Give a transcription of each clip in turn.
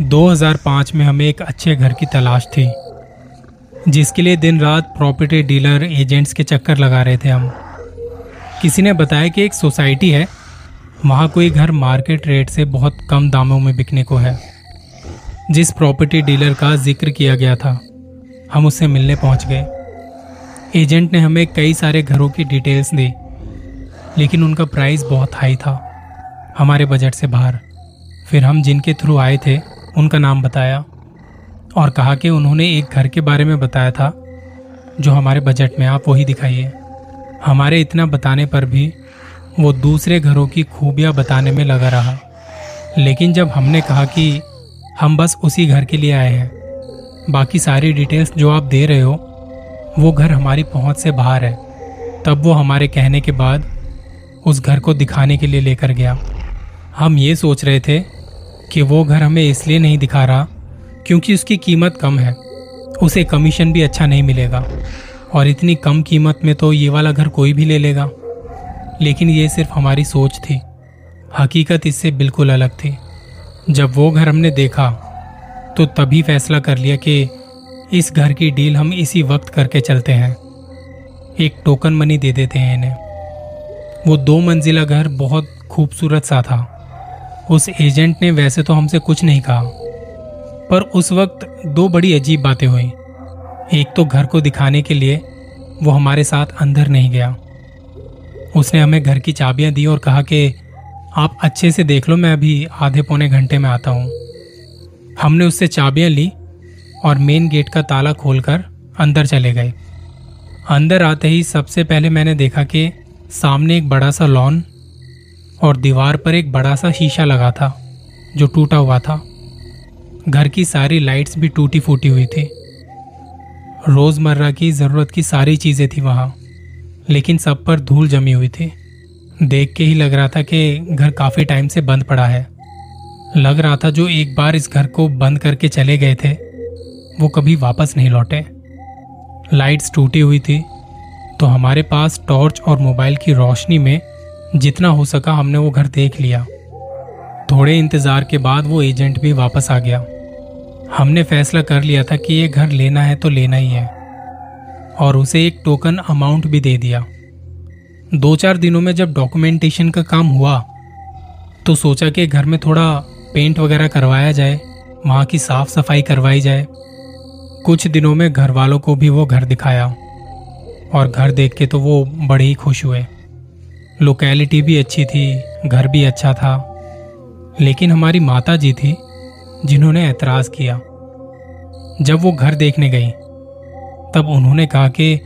2005 में हमें एक अच्छे घर की तलाश थी, जिसके लिए दिन रात प्रॉपर्टी डीलर एजेंट्स के चक्कर लगा रहे थे हम। किसी ने बताया कि एक सोसाइटी है, वहाँ कोई घर मार्केट रेट से बहुत कम दामों में बिकने को है, जिस प्रॉपर्टी डीलर का ज़िक्र किया गया था। हम उससे मिलने पहुँच गए। एजेंट ने हमें कई सारे घरों की डिटेल्स दी, लेकिन उनका प्राइस बहुत हाई था, हमारे बजट से बाहर। फिर हम जिनके थ्रू आए थे उनका नाम बताया और कहा कि उन्होंने एक घर के बारे में बताया था, जो हमारे बजट में आप वही दिखाइए। हमारे इतना बताने पर भी वो दूसरे घरों की खूबियाँ बताने में लगा रहा। लेकिन जब हमने कहा कि हम बस उसी घर के लिए आए हैं, बाकी सारी डिटेल्स जो आप दे रहे हो, वो घर हमारी पहुँच से बाहर है। तब वो हमारे कहने के बाद उस घर को दिखाने के लिए लेकर गया। हम ये सोच रहे थे कि वो घर हमें इसलिए नहीं दिखा रहा क्योंकि उसकी कीमत कम है। उसे कमीशन भी अच्छा नहीं मिलेगा। और इतनी कम कीमत में तो ये वाला घर कोई भी ले लेगा। लेकिन ये सिर्फ़ हमारी सोच थी। हकीकत इससे बिल्कुल अलग थी। जब वो घर हमने देखा तो तभी फैसला कर लिया कि इस घर की डील हम इसी वक्त करके चलते हैं। एक टोकन मनी दे देते हैं इन्हें। वो दो मंजिला घर बहुत खूबसूरत सा था। उस एजेंट ने वैसे तो हमसे कुछ नहीं कहा, पर उस वक्त दो बड़ी अजीब बातें हुई। एक तो घर को दिखाने के लिए वो हमारे साथ अंदर नहीं गया। उसने हमें घर की चाबियाँ दी और कहा कि, आप अच्छे से देख लो, मैं अभी आधे पौने घंटे में आता हूँ। हमने उससे चाबियाँ ली और मेन गेट का ताला खोलकर अंदर चले गए। अंदर आते ही सबसे पहले मैंने देखा कि सामने एक बड़ा सा लॉन और दीवार पर एक बड़ा सा शीशा लगा था, जो टूटा हुआ था। घर की सारी लाइट्स भी टूटी फूटी हुई थी। रोज़मर्रा की ज़रूरत की सारी चीज़ें थी वहाँ, लेकिन सब पर धूल जमी हुई थी। देख के ही लग रहा था कि घर काफ़ी टाइम से बंद पड़ा है। लग रहा था जो एक बार इस घर को बंद करके चले गए थे, वो कभी वापस नहीं लौटे। लाइट्स टूटी हुई थी तो हमारे पास टॉर्च और मोबाइल की रोशनी में जितना हो सका हमने वो घर देख लिया। थोड़े इंतज़ार के बाद वो एजेंट भी वापस आ गया। हमने फैसला कर लिया था कि ये घर लेना है तो लेना ही है। और उसे एक टोकन अमाउंट भी दे दिया। दो चार दिनों में जब डॉक्यूमेंटेशन का काम हुआ तो सोचा कि घर में थोड़ा पेंट वगैरह करवाया जाए, वहाँ की साफ़ सफ़ाई करवाई जाए। कुछ दिनों में घर वालों को भी वो घर दिखाया। और घर देख के तो वो बड़े ही खुश हुए। लोकेलिटी भी अच्छी थी, घर भी अच्छा था। लेकिन हमारी माता जी थी, जिन्होंने ऐतराज किया। जब वो घर देखने गई, तब उन्होंने कहा कि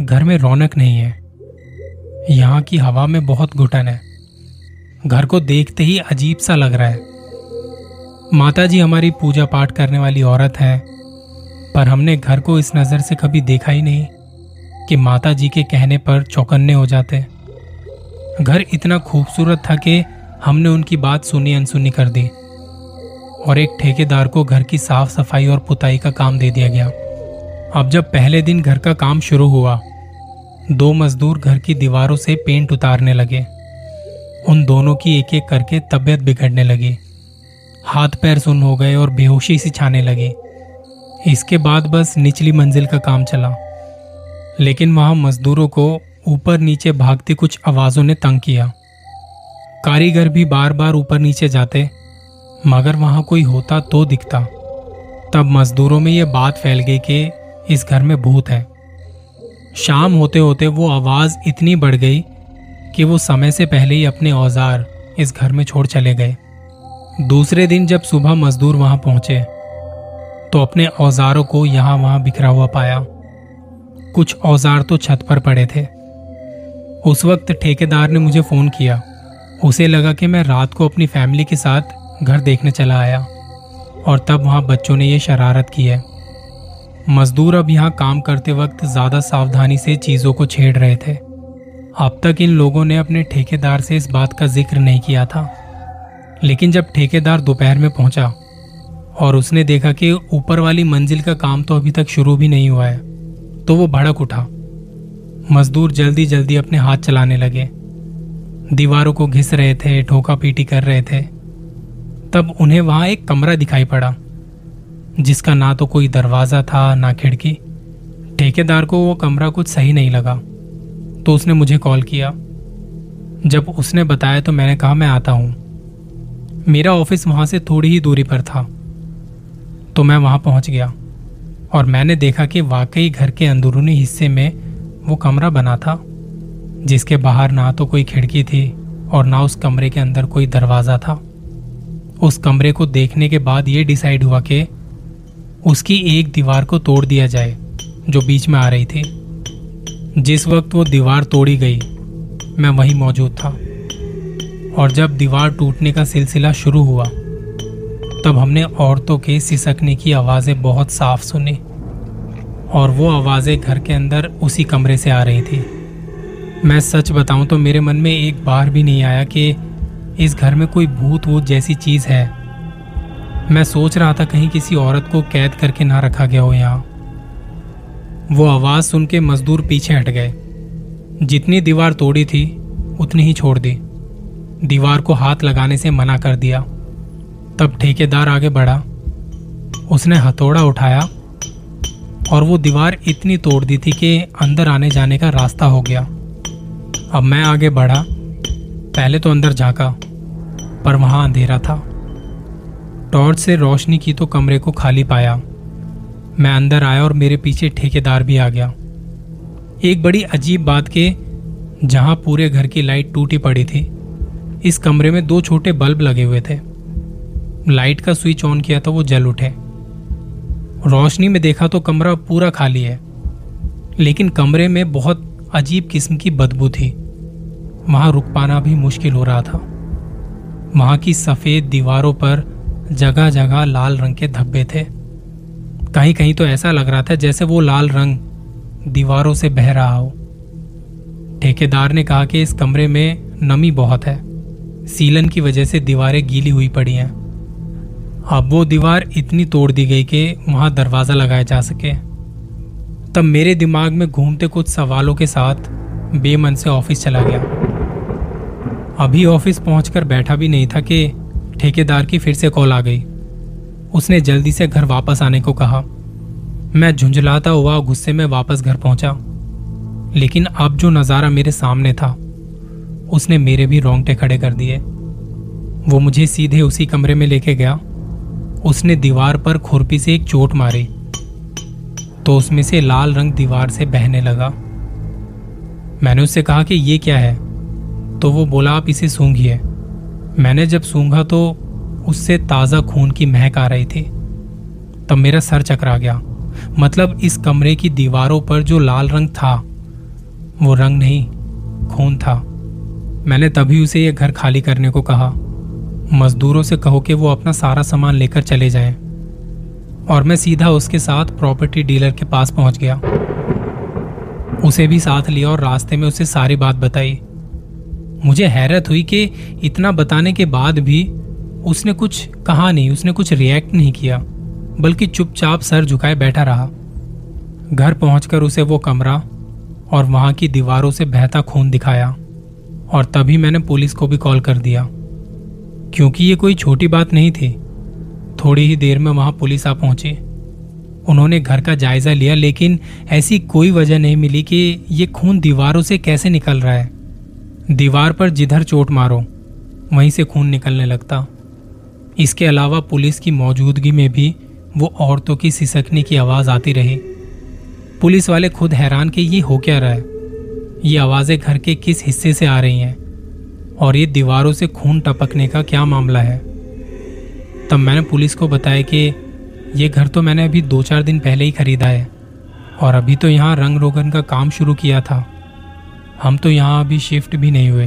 घर में रौनक नहीं है। यहाँ की हवा में बहुत घुटन है। घर को देखते ही अजीब सा लग रहा है। माता जी हमारी पूजा पाठ करने वाली औरत है, पर हमने घर को इस नज़र से कभी देखा ही नहीं कि माता जी के कहने पर चौकन्ने हो जाते। घर इतना खूबसूरत था कि हमने उनकी बात सुनी, अनसुनी कर दी। और एक ठेकेदार को घर की साफ़ सफ़ाई और पुताई का काम दे दिया गया। अब जब पहले दिन घर का काम शुरू हुआ, दो मजदूर घर की दीवारों से पेंट उतारने लगे। उन दोनों की एक एक करके तबीयत बिगड़ने लगी। हाथ पैर सुन हो गए और बेहोशी सी छाने लगी। इसके बाद बस निचली मंजिल का काम चला। लेकिन वहाँ मजदूरों को ऊपर नीचे भागती कुछ आवाजों ने तंग किया। कारीगर भी बार बार ऊपर नीचे जाते, मगर वहाँ कोई होता तो दिखता। तब मजदूरों में यह बात फैल गई कि इस घर में भूत है। शाम होते होते वो आवाज़ इतनी बढ़ गई कि वो समय से पहले ही अपने औज़ार इस घर में छोड़ चले गए। दूसरे दिन जब सुबह मजदूर वहाँ पहुँचे तो अपने औजारों को यहाँ वहाँ बिखरा हुआ पाया। कुछ औज़ार तो छत पर पड़े थे। उस वक्त ठेकेदार ने मुझे फ़ोन किया। उसे लगा कि मैं रात को अपनी फैमिली के साथ घर देखने चला आया, और तब वहाँ बच्चों ने यह शरारत की है। मजदूर अब यहाँ काम करते वक्त ज़्यादा सावधानी से चीज़ों को छेड़ रहे थे। अब तक इन लोगों ने अपने ठेकेदार से इस बात का ज़िक्र नहीं किया था। लेकिन जब ठेकेदार दोपहर में पहुँचा, और उसने देखा कि ऊपर वाली मंजिल का काम तो अभी तक शुरू भी नहीं हुआ है तो वो भड़क उठा। मजदूर जल्दी जल्दी अपने हाथ चलाने लगे। दीवारों को घिस रहे थे ठोका पीटी कर रहे थे। तब उन्हें वहाँ एक कमरा दिखाई पड़ा, जिसका ना तो कोई दरवाज़ा था, ना खिड़की। ठेकेदार को वो कमरा कुछ सही नहीं लगा तो उसने मुझे कॉल किया। जब उसने बताया तो मैंने कहा, मैं आता हूँ। मेरा ऑफ़िस वहाँ से थोड़ी ही दूरी पर था तो मैं वहाँ पहुँच गया। और मैंने देखा कि वाकई घर के अंदरूनी हिस्से में वो कमरा बना था, जिसके बाहर ना तो कोई खिड़की थी और ना उस कमरे के अंदर कोई दरवाज़ा था। उस कमरे को देखने के बाद ये डिसाइड हुआ कि उसकी एक दीवार को तोड़ दिया जाए, जो बीच में आ रही थी। जिस वक्त वो दीवार तोड़ी गई, मैं वहीं मौजूद था। और जब दीवार टूटने का सिलसिला शुरू हुआ, तब हमने औरतों के सिसकने की आवाज़ें बहुत साफ़ सुनी। और वो आवाज़ें घर के अंदर उसी कमरे से आ रही थी। मैं सच बताऊँ तो मेरे मन में एक बार भी नहीं आया कि इस घर में कोई भूत वूत जैसी चीज़ है। मैं सोच रहा था कहीं किसी औरत को कैद करके ना रखा गया हो यहाँ। वो आवाज़ सुन के मजदूर पीछे हट गए। जितनी दीवार तोड़ी थी, उतनी ही छोड़ दी। दीवार को हाथ लगाने से मना कर दिया। तब ठेकेदार आगे बढ़ा। उसने हथौड़ा उठाया और वो दीवार इतनी तोड़ दी थी कि अंदर आने जाने का रास्ता हो गया। अब मैं आगे बढ़ा। पहले तो अंदर झांका, पर वहाँ अंधेरा था। टॉर्च से रोशनी की तो कमरे को खाली पाया। मैं अंदर आया और मेरे पीछे ठेकेदार भी आ गया। एक बड़ी अजीब बात के जहाँ पूरे घर की लाइट टूटी पड़ी थी, इस कमरे में दो छोटे बल्ब लगे हुए थे। लाइट का स्विच ऑन किया तो वो जल उठे। रोशनी में देखा तो कमरा पूरा खाली है, लेकिन कमरे में बहुत अजीब किस्म की बदबू थी। वहाँ रुक पाना भी मुश्किल हो रहा था। वहाँ की सफ़ेद दीवारों पर जगह जगह लाल रंग के धब्बे थे। कहीं कहीं तो ऐसा लग रहा था जैसे वो लाल रंग दीवारों से बह रहा हो। ठेकेदार ने कहा कि इस कमरे में नमी बहुत है। सीलन की वजह से दीवारें गीली हुई पड़ी हैं। अब वो दीवार इतनी तोड़ दी गई कि वहाँ दरवाज़ा लगाया जा सके। तब मेरे दिमाग में घूमते कुछ सवालों के साथ बेमन से ऑफ़िस चला गया। अभी ऑफ़िस पहुंचकर बैठा भी नहीं था कि ठेकेदार की फिर से कॉल आ गई। उसने जल्दी से घर वापस आने को कहा। मैं झुंझलाता हुआ गुस्से में वापस घर पहुँचा। लेकिन अब जो नज़ारा मेरे सामने था, उसने मेरे भी रोंगटे खड़े कर दिए। वो मुझे सीधे उसी कमरे में लेके गया। उसने दीवार पर खुरपी से एक चोट मारी। तो उसमें से लाल रंग दीवार से बहने लगा। मैंने उससे कहा कि ये क्या है? तो वो बोला, आप इसे सूंघिए। मैंने जब सूंघा तो उससे ताज़ा खून की महक आ रही थी। तब मेरा सर चकरा गया। मतलब इस कमरे की दीवारों पर जो लाल रंग था, वो रंग नहीं, खून था। मैंने तभी उसे यह घर खाली करने को कहा। मजदूरों से कहो कि वो अपना सारा सामान लेकर चले जाएँ। और मैं सीधा उसके साथ प्रॉपर्टी डीलर के पास पहुँच गया। उसे भी साथ लिया और रास्ते में उसे सारी बात बताई। मुझे हैरत हुई कि इतना बताने के बाद भी उसने कुछ कहा नहीं, उसने कुछ रिएक्ट नहीं किया, बल्कि चुपचाप सर झुकाए बैठा रहा। घर पहुंचकर उसे वो कमरा और वहाँ की दीवारों से बहता खून दिखाया और तभी मैंने पुलिस को भी कॉल कर दिया। क्योंकि ये कोई छोटी बात नहीं थी। थोड़ी ही देर में वहाँ पुलिस आ पहुँची। उन्होंने घर का जायजा लिया, लेकिन ऐसी कोई वजह नहीं मिली कि ये खून दीवारों से कैसे निकल रहा है। दीवार पर जिधर चोट मारो, वहीं से खून निकलने लगता। इसके अलावा पुलिस की मौजूदगी में भी वो औरतों की सिसकने की आवाज़ आती रही। पुलिस वाले खुद हैरान कि ये हो क्या रहा है? ये आवाज़ें घर के किस हिस्से से आ रही हैं? और ये दीवारों से खून टपकने का क्या मामला है? तब मैंने पुलिस को बताया कि ये घर तो मैंने अभी दो चार दिन पहले ही खरीदा है और अभी तो यहाँ रंग रोगन का काम शुरू किया था। हम तो यहाँ अभी शिफ्ट भी नहीं हुए।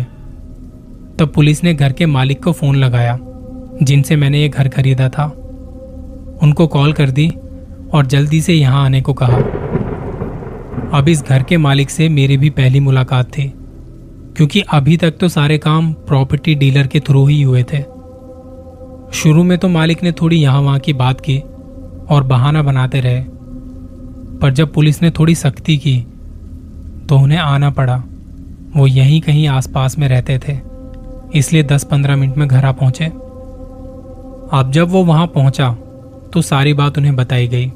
तब पुलिस ने घर के मालिक को फ़ोन लगाया, जिनसे मैंने ये घर खरीदा था। उनको कॉल कर दी और जल्दी से यहाँ आने को कहा। अब इस घर के मालिक से मेरी भी पहली मुलाकात थी। क्योंकि अभी तक तो सारे काम प्रॉपर्टी डीलर के थ्रू ही हुए थे। शुरू में तो मालिक ने थोड़ी यहाँ वहाँ की बात की और बहाना बनाते रहे, पर जब पुलिस ने थोड़ी सख्ती की तो उन्हें आना पड़ा। वो यहीं कहीं आसपास में रहते थे, इसलिए 10-15 मिनट में घर आ पहुँचे। अब जब वो वहाँ पहुँचा तो सारी बात उन्हें बताई गई।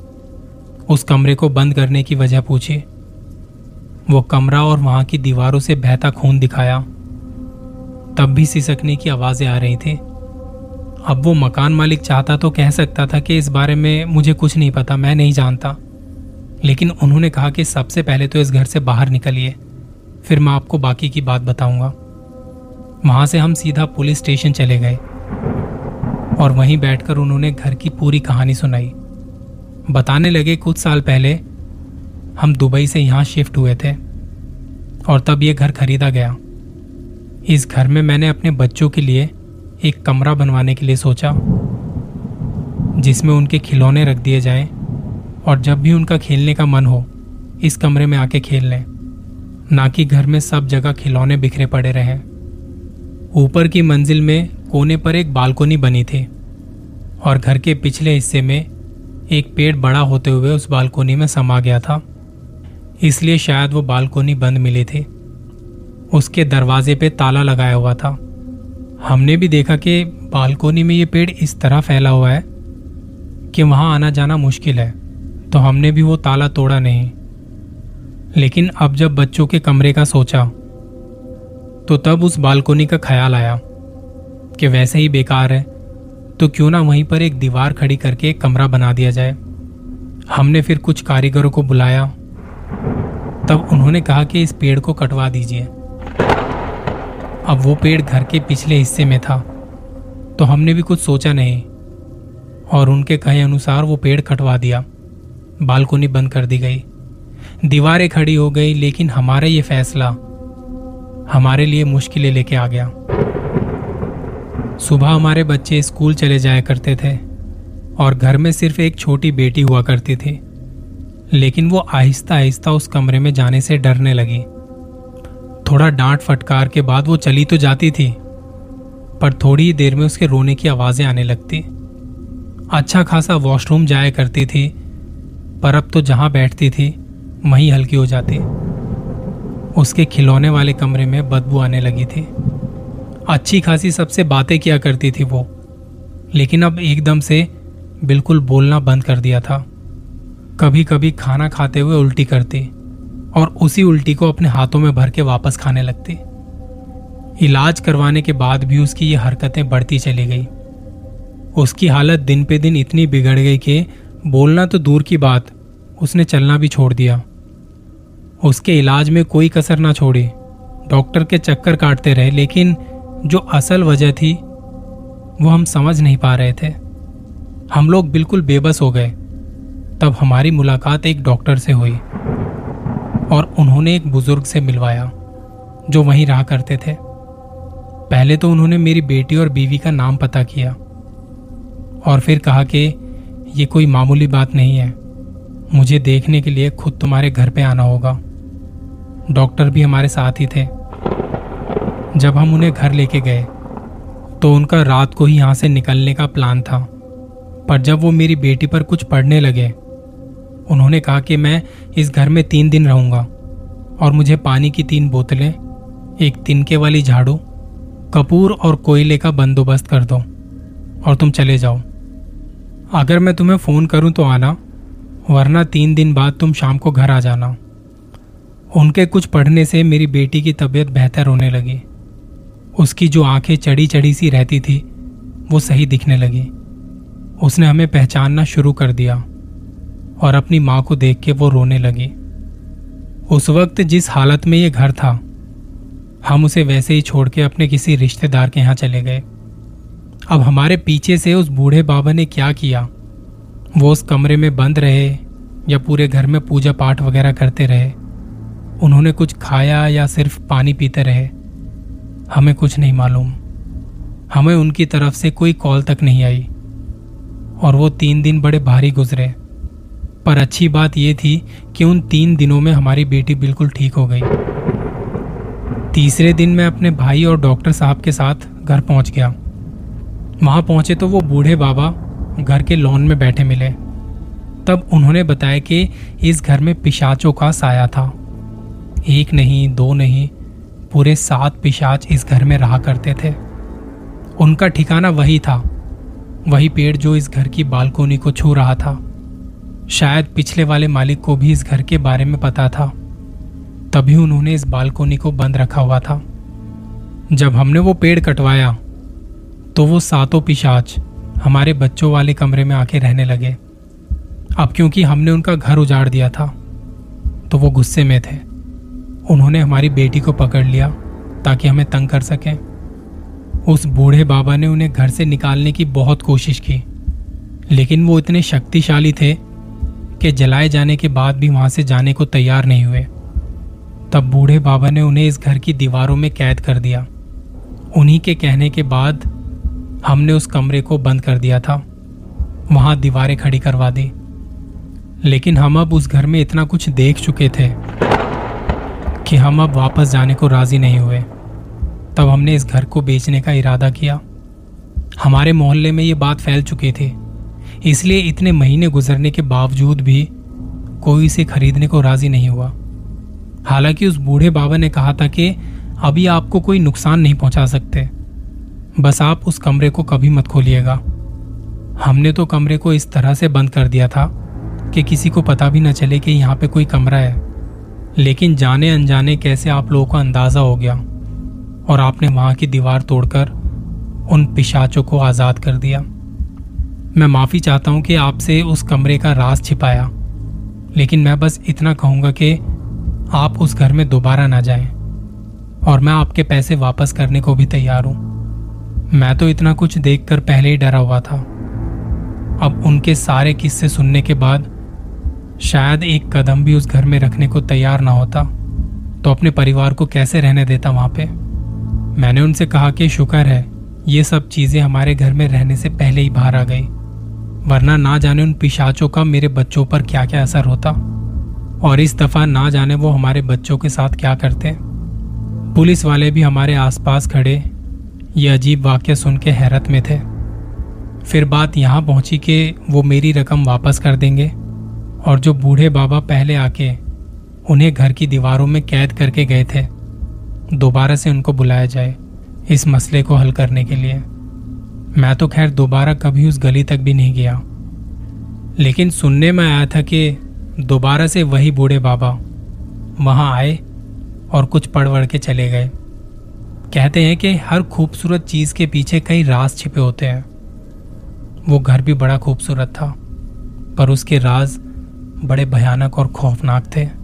उस कमरे को बंद करने की वजह पूछी। वो कमरा और वहाँ की दीवारों से बहता खून दिखाया। तब भी सिसकने की आवाज़ें आ रही थी। अब वो मकान मालिक चाहता तो कह सकता था कि इस बारे में मुझे कुछ नहीं पता, मैं नहीं जानता। लेकिन उन्होंने कहा कि सबसे पहले तो इस घर से बाहर निकलिए, फिर मैं आपको बाकी की बात बताऊँगा। वहाँ से हम सीधा पुलिस स्टेशन चले गए और वहीं बैठकर उन्होंने घर की पूरी कहानी सुनाई। बताने लगे कुछ साल पहले हम दुबई से यहाँ शिफ्ट हुए थे और तब यह घर खरीदा गया। इस घर में मैंने अपने बच्चों के लिए एक कमरा बनवाने के लिए सोचा, जिसमें उनके खिलौने रख दिए जाएँ और जब भी उनका खेलने का मन हो, इस कमरे में आके खेल लें। ना कि घर में सब जगह खिलौने बिखरे पड़े रहें। ऊपर की मंजिल में कोने पर एक बालकोनी बनी थी और घर के पिछले हिस्से में एक पेड़ बड़ा होते हुए उस बालकोनी में समा गया था। इसलिए शायद वो बालकोनी बंद मिले थी। उसके दरवाजे पे ताला लगाया हुआ था। हमने भी देखा कि बालकोनी में ये पेड़ इस तरह फैला हुआ है कि वहाँ आना जाना मुश्किल है तो हमने भी वो ताला तोड़ा नहीं। लेकिन अब जब बच्चों के कमरे का सोचा तो तब उस बालकोनी का ख्याल आया कि वैसे ही बेकार है तो क्यों ना वहीं पर एक दीवार खड़ी करके एक कमरा बना दिया जाए। हमने फिर कुछ कारीगरों को बुलाया तब उन्होंने कहा कि इस पेड़ को कटवा दीजिए। अब वो पेड़ घर के पिछले हिस्से में था तो हमने भी कुछ सोचा नहीं, और उनके कहे अनुसार वो पेड़ कटवा दिया। बालकोनी बंद कर दी गई। दीवारें खड़ी हो गई, लेकिन हमारा ये फैसला हमारे लिए मुश्किलें लेके आ गया। सुबह हमारे बच्चे स्कूल चले जाया करते थे, और घर में सिर्फ़ एक छोटी बेटी हुआ करती थी। लेकिन वो आहिस्ता आहिस्ता उस कमरे में जाने से डरने लगी। थोड़ा डांट फटकार के बाद वो चली तो जाती थी, पर थोड़ी ही देर में उसके रोने की आवाज़ें आने लगती। अच्छा खासा वॉशरूम जाया करती थी, पर अब तो जहाँ बैठती थी, वहीं हल्की हो जाती। उसके खिलौने वाले कमरे में बदबू आने लगी थी। अच्छी खासी सबसे बातें किया करती थी वो, लेकिन अब एकदम से बिल्कुल बोलना बंद कर दिया था। कभी कभी खाना खाते हुए उल्टी करते और उसी उल्टी को अपने हाथों में भर के वापस खाने लगती। इलाज करवाने के बाद भी उसकी ये हरकतें बढ़ती चली गई। उसकी हालत दिन पे दिन इतनी बिगड़ गई कि बोलना तो दूर की बात, उसने चलना भी छोड़ दिया। उसके इलाज में कोई कसर ना छोड़ी, डॉक्टर के चक्कर काटते रहे, लेकिन जो असल वजह थी, वो हम समझ नहीं पा रहे थे। हम लोग बिल्कुल बेबस हो गए। तब हमारी मुलाकात एक डॉक्टर से हुई और उन्होंने एक बुज़ुर्ग से मिलवाया, जो वहीं रहा करते थे। पहले तो उन्होंने मेरी बेटी और बीवी का नाम पता किया और फिर कहा कि, ये कोई मामूली बात नहीं है। मुझे देखने के लिए खुद तुम्हारे घर पे आना होगा। डॉक्टर भी हमारे साथ ही थे। जब हम उन्हें घर लेके गए तो उनका रात को ही यहाँ से निकलने का प्लान था। पर जब वो मेरी बेटी पर कुछ पढ़ने लगे उन्होंने कहा कि मैं इस घर में तीन दिन रहूँगा और मुझे पानी की तीन बोतलें, एक तिनके वाली झाड़ू, कपूर और कोयले का बंदोबस्त कर दो और तुम चले जाओ। अगर मैं तुम्हें फ़ोन करूँ तो आना, वरना तीन दिन बाद तुम शाम को घर आ जाना। उनके कुछ पढ़ने से मेरी बेटी की तबीयत बेहतर होने लगी। उसकी जो आँखें चढ़ी चढ़ी सी रहती थी, वो सही दिखने लगी। उसने हमें पहचानना शुरू कर दिया। और अपनी माँ को देख के वो रोने लगी। उस वक्त जिस हालत में ये घर था, हम उसे वैसे ही छोड़ के अपने किसी रिश्तेदार के यहाँ चले गए। अब हमारे पीछे से उस बूढ़े बाबा ने क्या किया? वो उस कमरे में बंद रहे या पूरे घर में पूजा पाठ वगैरह करते रहे? उन्होंने कुछ खाया या सिर्फ़ पानी पीते रहे? हमें कुछ नहीं मालूम। हमें उनकी तरफ़ से कोई कॉल तक नहीं आई। और वो तीन दिन बड़े भारी गुजरे। पर अच्छी बात यह थी कि उन तीन दिनों में हमारी बेटी बिल्कुल ठीक हो गई। तीसरे दिन मैं अपने भाई और डॉक्टर साहब के साथ घर पहुँच गया। वहाँ पहुँचे तो वो बूढ़े बाबा घर के लॉन में बैठे मिले। तब उन्होंने बताया कि इस घर में पिशाचों का साया था। एक नहीं, दो नहीं, पूरे सात पिशाच इस घर में रहा करते थे। उनका ठिकाना वही था, वही पेड़ जो इस घर की बालकोनी को छू रहा था। शायद पिछले वाले मालिक को भी इस घर के बारे में पता था। तभी उन्होंने इस बालकोनी को बंद रखा हुआ था। जब हमने वो पेड़ कटवाया तो वो सातों पिशाच हमारे बच्चों वाले कमरे में आके रहने लगे। अब क्योंकि हमने उनका घर उजाड़ दिया था तो वो गुस्से में थे। उन्होंने हमारी बेटी को पकड़ लिया, ताकि हमें तंग कर सकें। उस बूढ़े बाबा ने उन्हें घर से निकालने की बहुत कोशिश की, लेकिन वो इतने शक्तिशाली थे कि जलाए जाने के बाद भी वहाँ से जाने को तैयार नहीं हुए। तब बूढ़े बाबा ने उन्हें इस घर की दीवारों में कैद कर दिया। उन्हीं के कहने के बाद हमने उस कमरे को बंद कर दिया था। वहाँ दीवारें खड़ी करवा दी। लेकिन हम अब उस घर में इतना कुछ देख चुके थे कि हम अब वापस जाने को राज़ी नहीं हुए। तब हमने इस घर को बेचने का इरादा किया। हमारे मोहल्ले में ये बात फैल चुकी थी। इसलिए इतने महीने गुजरने के बावजूद भी कोई इसे खरीदने को राज़ी नहीं हुआ। हालाँकि उस बूढ़े बाबा ने कहा था कि अभी आपको कोई नुकसान नहीं पहुँचा सकते। बस आप उस कमरे को कभी मत खोलिएगा। हमने तो कमरे को इस तरह से बंद कर दिया था कि किसी को पता भी न चले कि यहाँ पे कोई कमरा है। लेकिन जाने अनजाने कैसे आप लोगों का अंदाज़ा हो गया और आपने वहाँ की दीवार तोड़कर उन पिशाचों को आज़ाद कर दिया। मैं माफ़ी चाहता हूँ कि आपसे उस कमरे का राज छिपाया। लेकिन मैं बस इतना कहूँगा कि आप उस घर में दोबारा ना जाएँ और मैं आपके पैसे वापस करने को भी तैयार हूँ। मैं तो इतना कुछ देखकर पहले ही डरा हुआ था। अब उनके सारे किस्से सुनने के बाद शायद एक कदम भी उस घर में रखने को तैयार ना होता तो अपने परिवार को कैसे रहने देता वहाँ पे? मैंने उनसे कहा कि शुक्र है, ये सब चीज़ें हमारे घर में रहने से पहले ही बाहर आ गई। वरना ना जाने उन पिशाचों का मेरे बच्चों पर क्या क्या असर होता। और इस दफ़ा ना जाने वो हमारे बच्चों के साथ क्या करते। पुलिस वाले भी हमारे आसपास खड़े। ये अजीब वाक्य सुन के हैरत में थे। फिर बात यहाँ पहुँची कि वो मेरी रकम वापस कर देंगे। और जो बूढ़े बाबा पहले आके उन्हें घर की दीवारों में कैद करके गए थे, दोबारा से उनको बुलाया जाए इस मसले को हल करने के लिए। मैं तो खैर दोबारा कभी उस गली तक भी नहीं गया। लेकिन सुनने में आया था कि दोबारा से वही बूढ़े बाबा वहाँ आए और कुछ पड़वड़ के चले गए। कहते हैं कि हर खूबसूरत चीज़ के पीछे कई राज छिपे होते हैं। वो घर भी बड़ा खूबसूरत था, पर उसके राज बड़े भयानक और खौफनाक थे।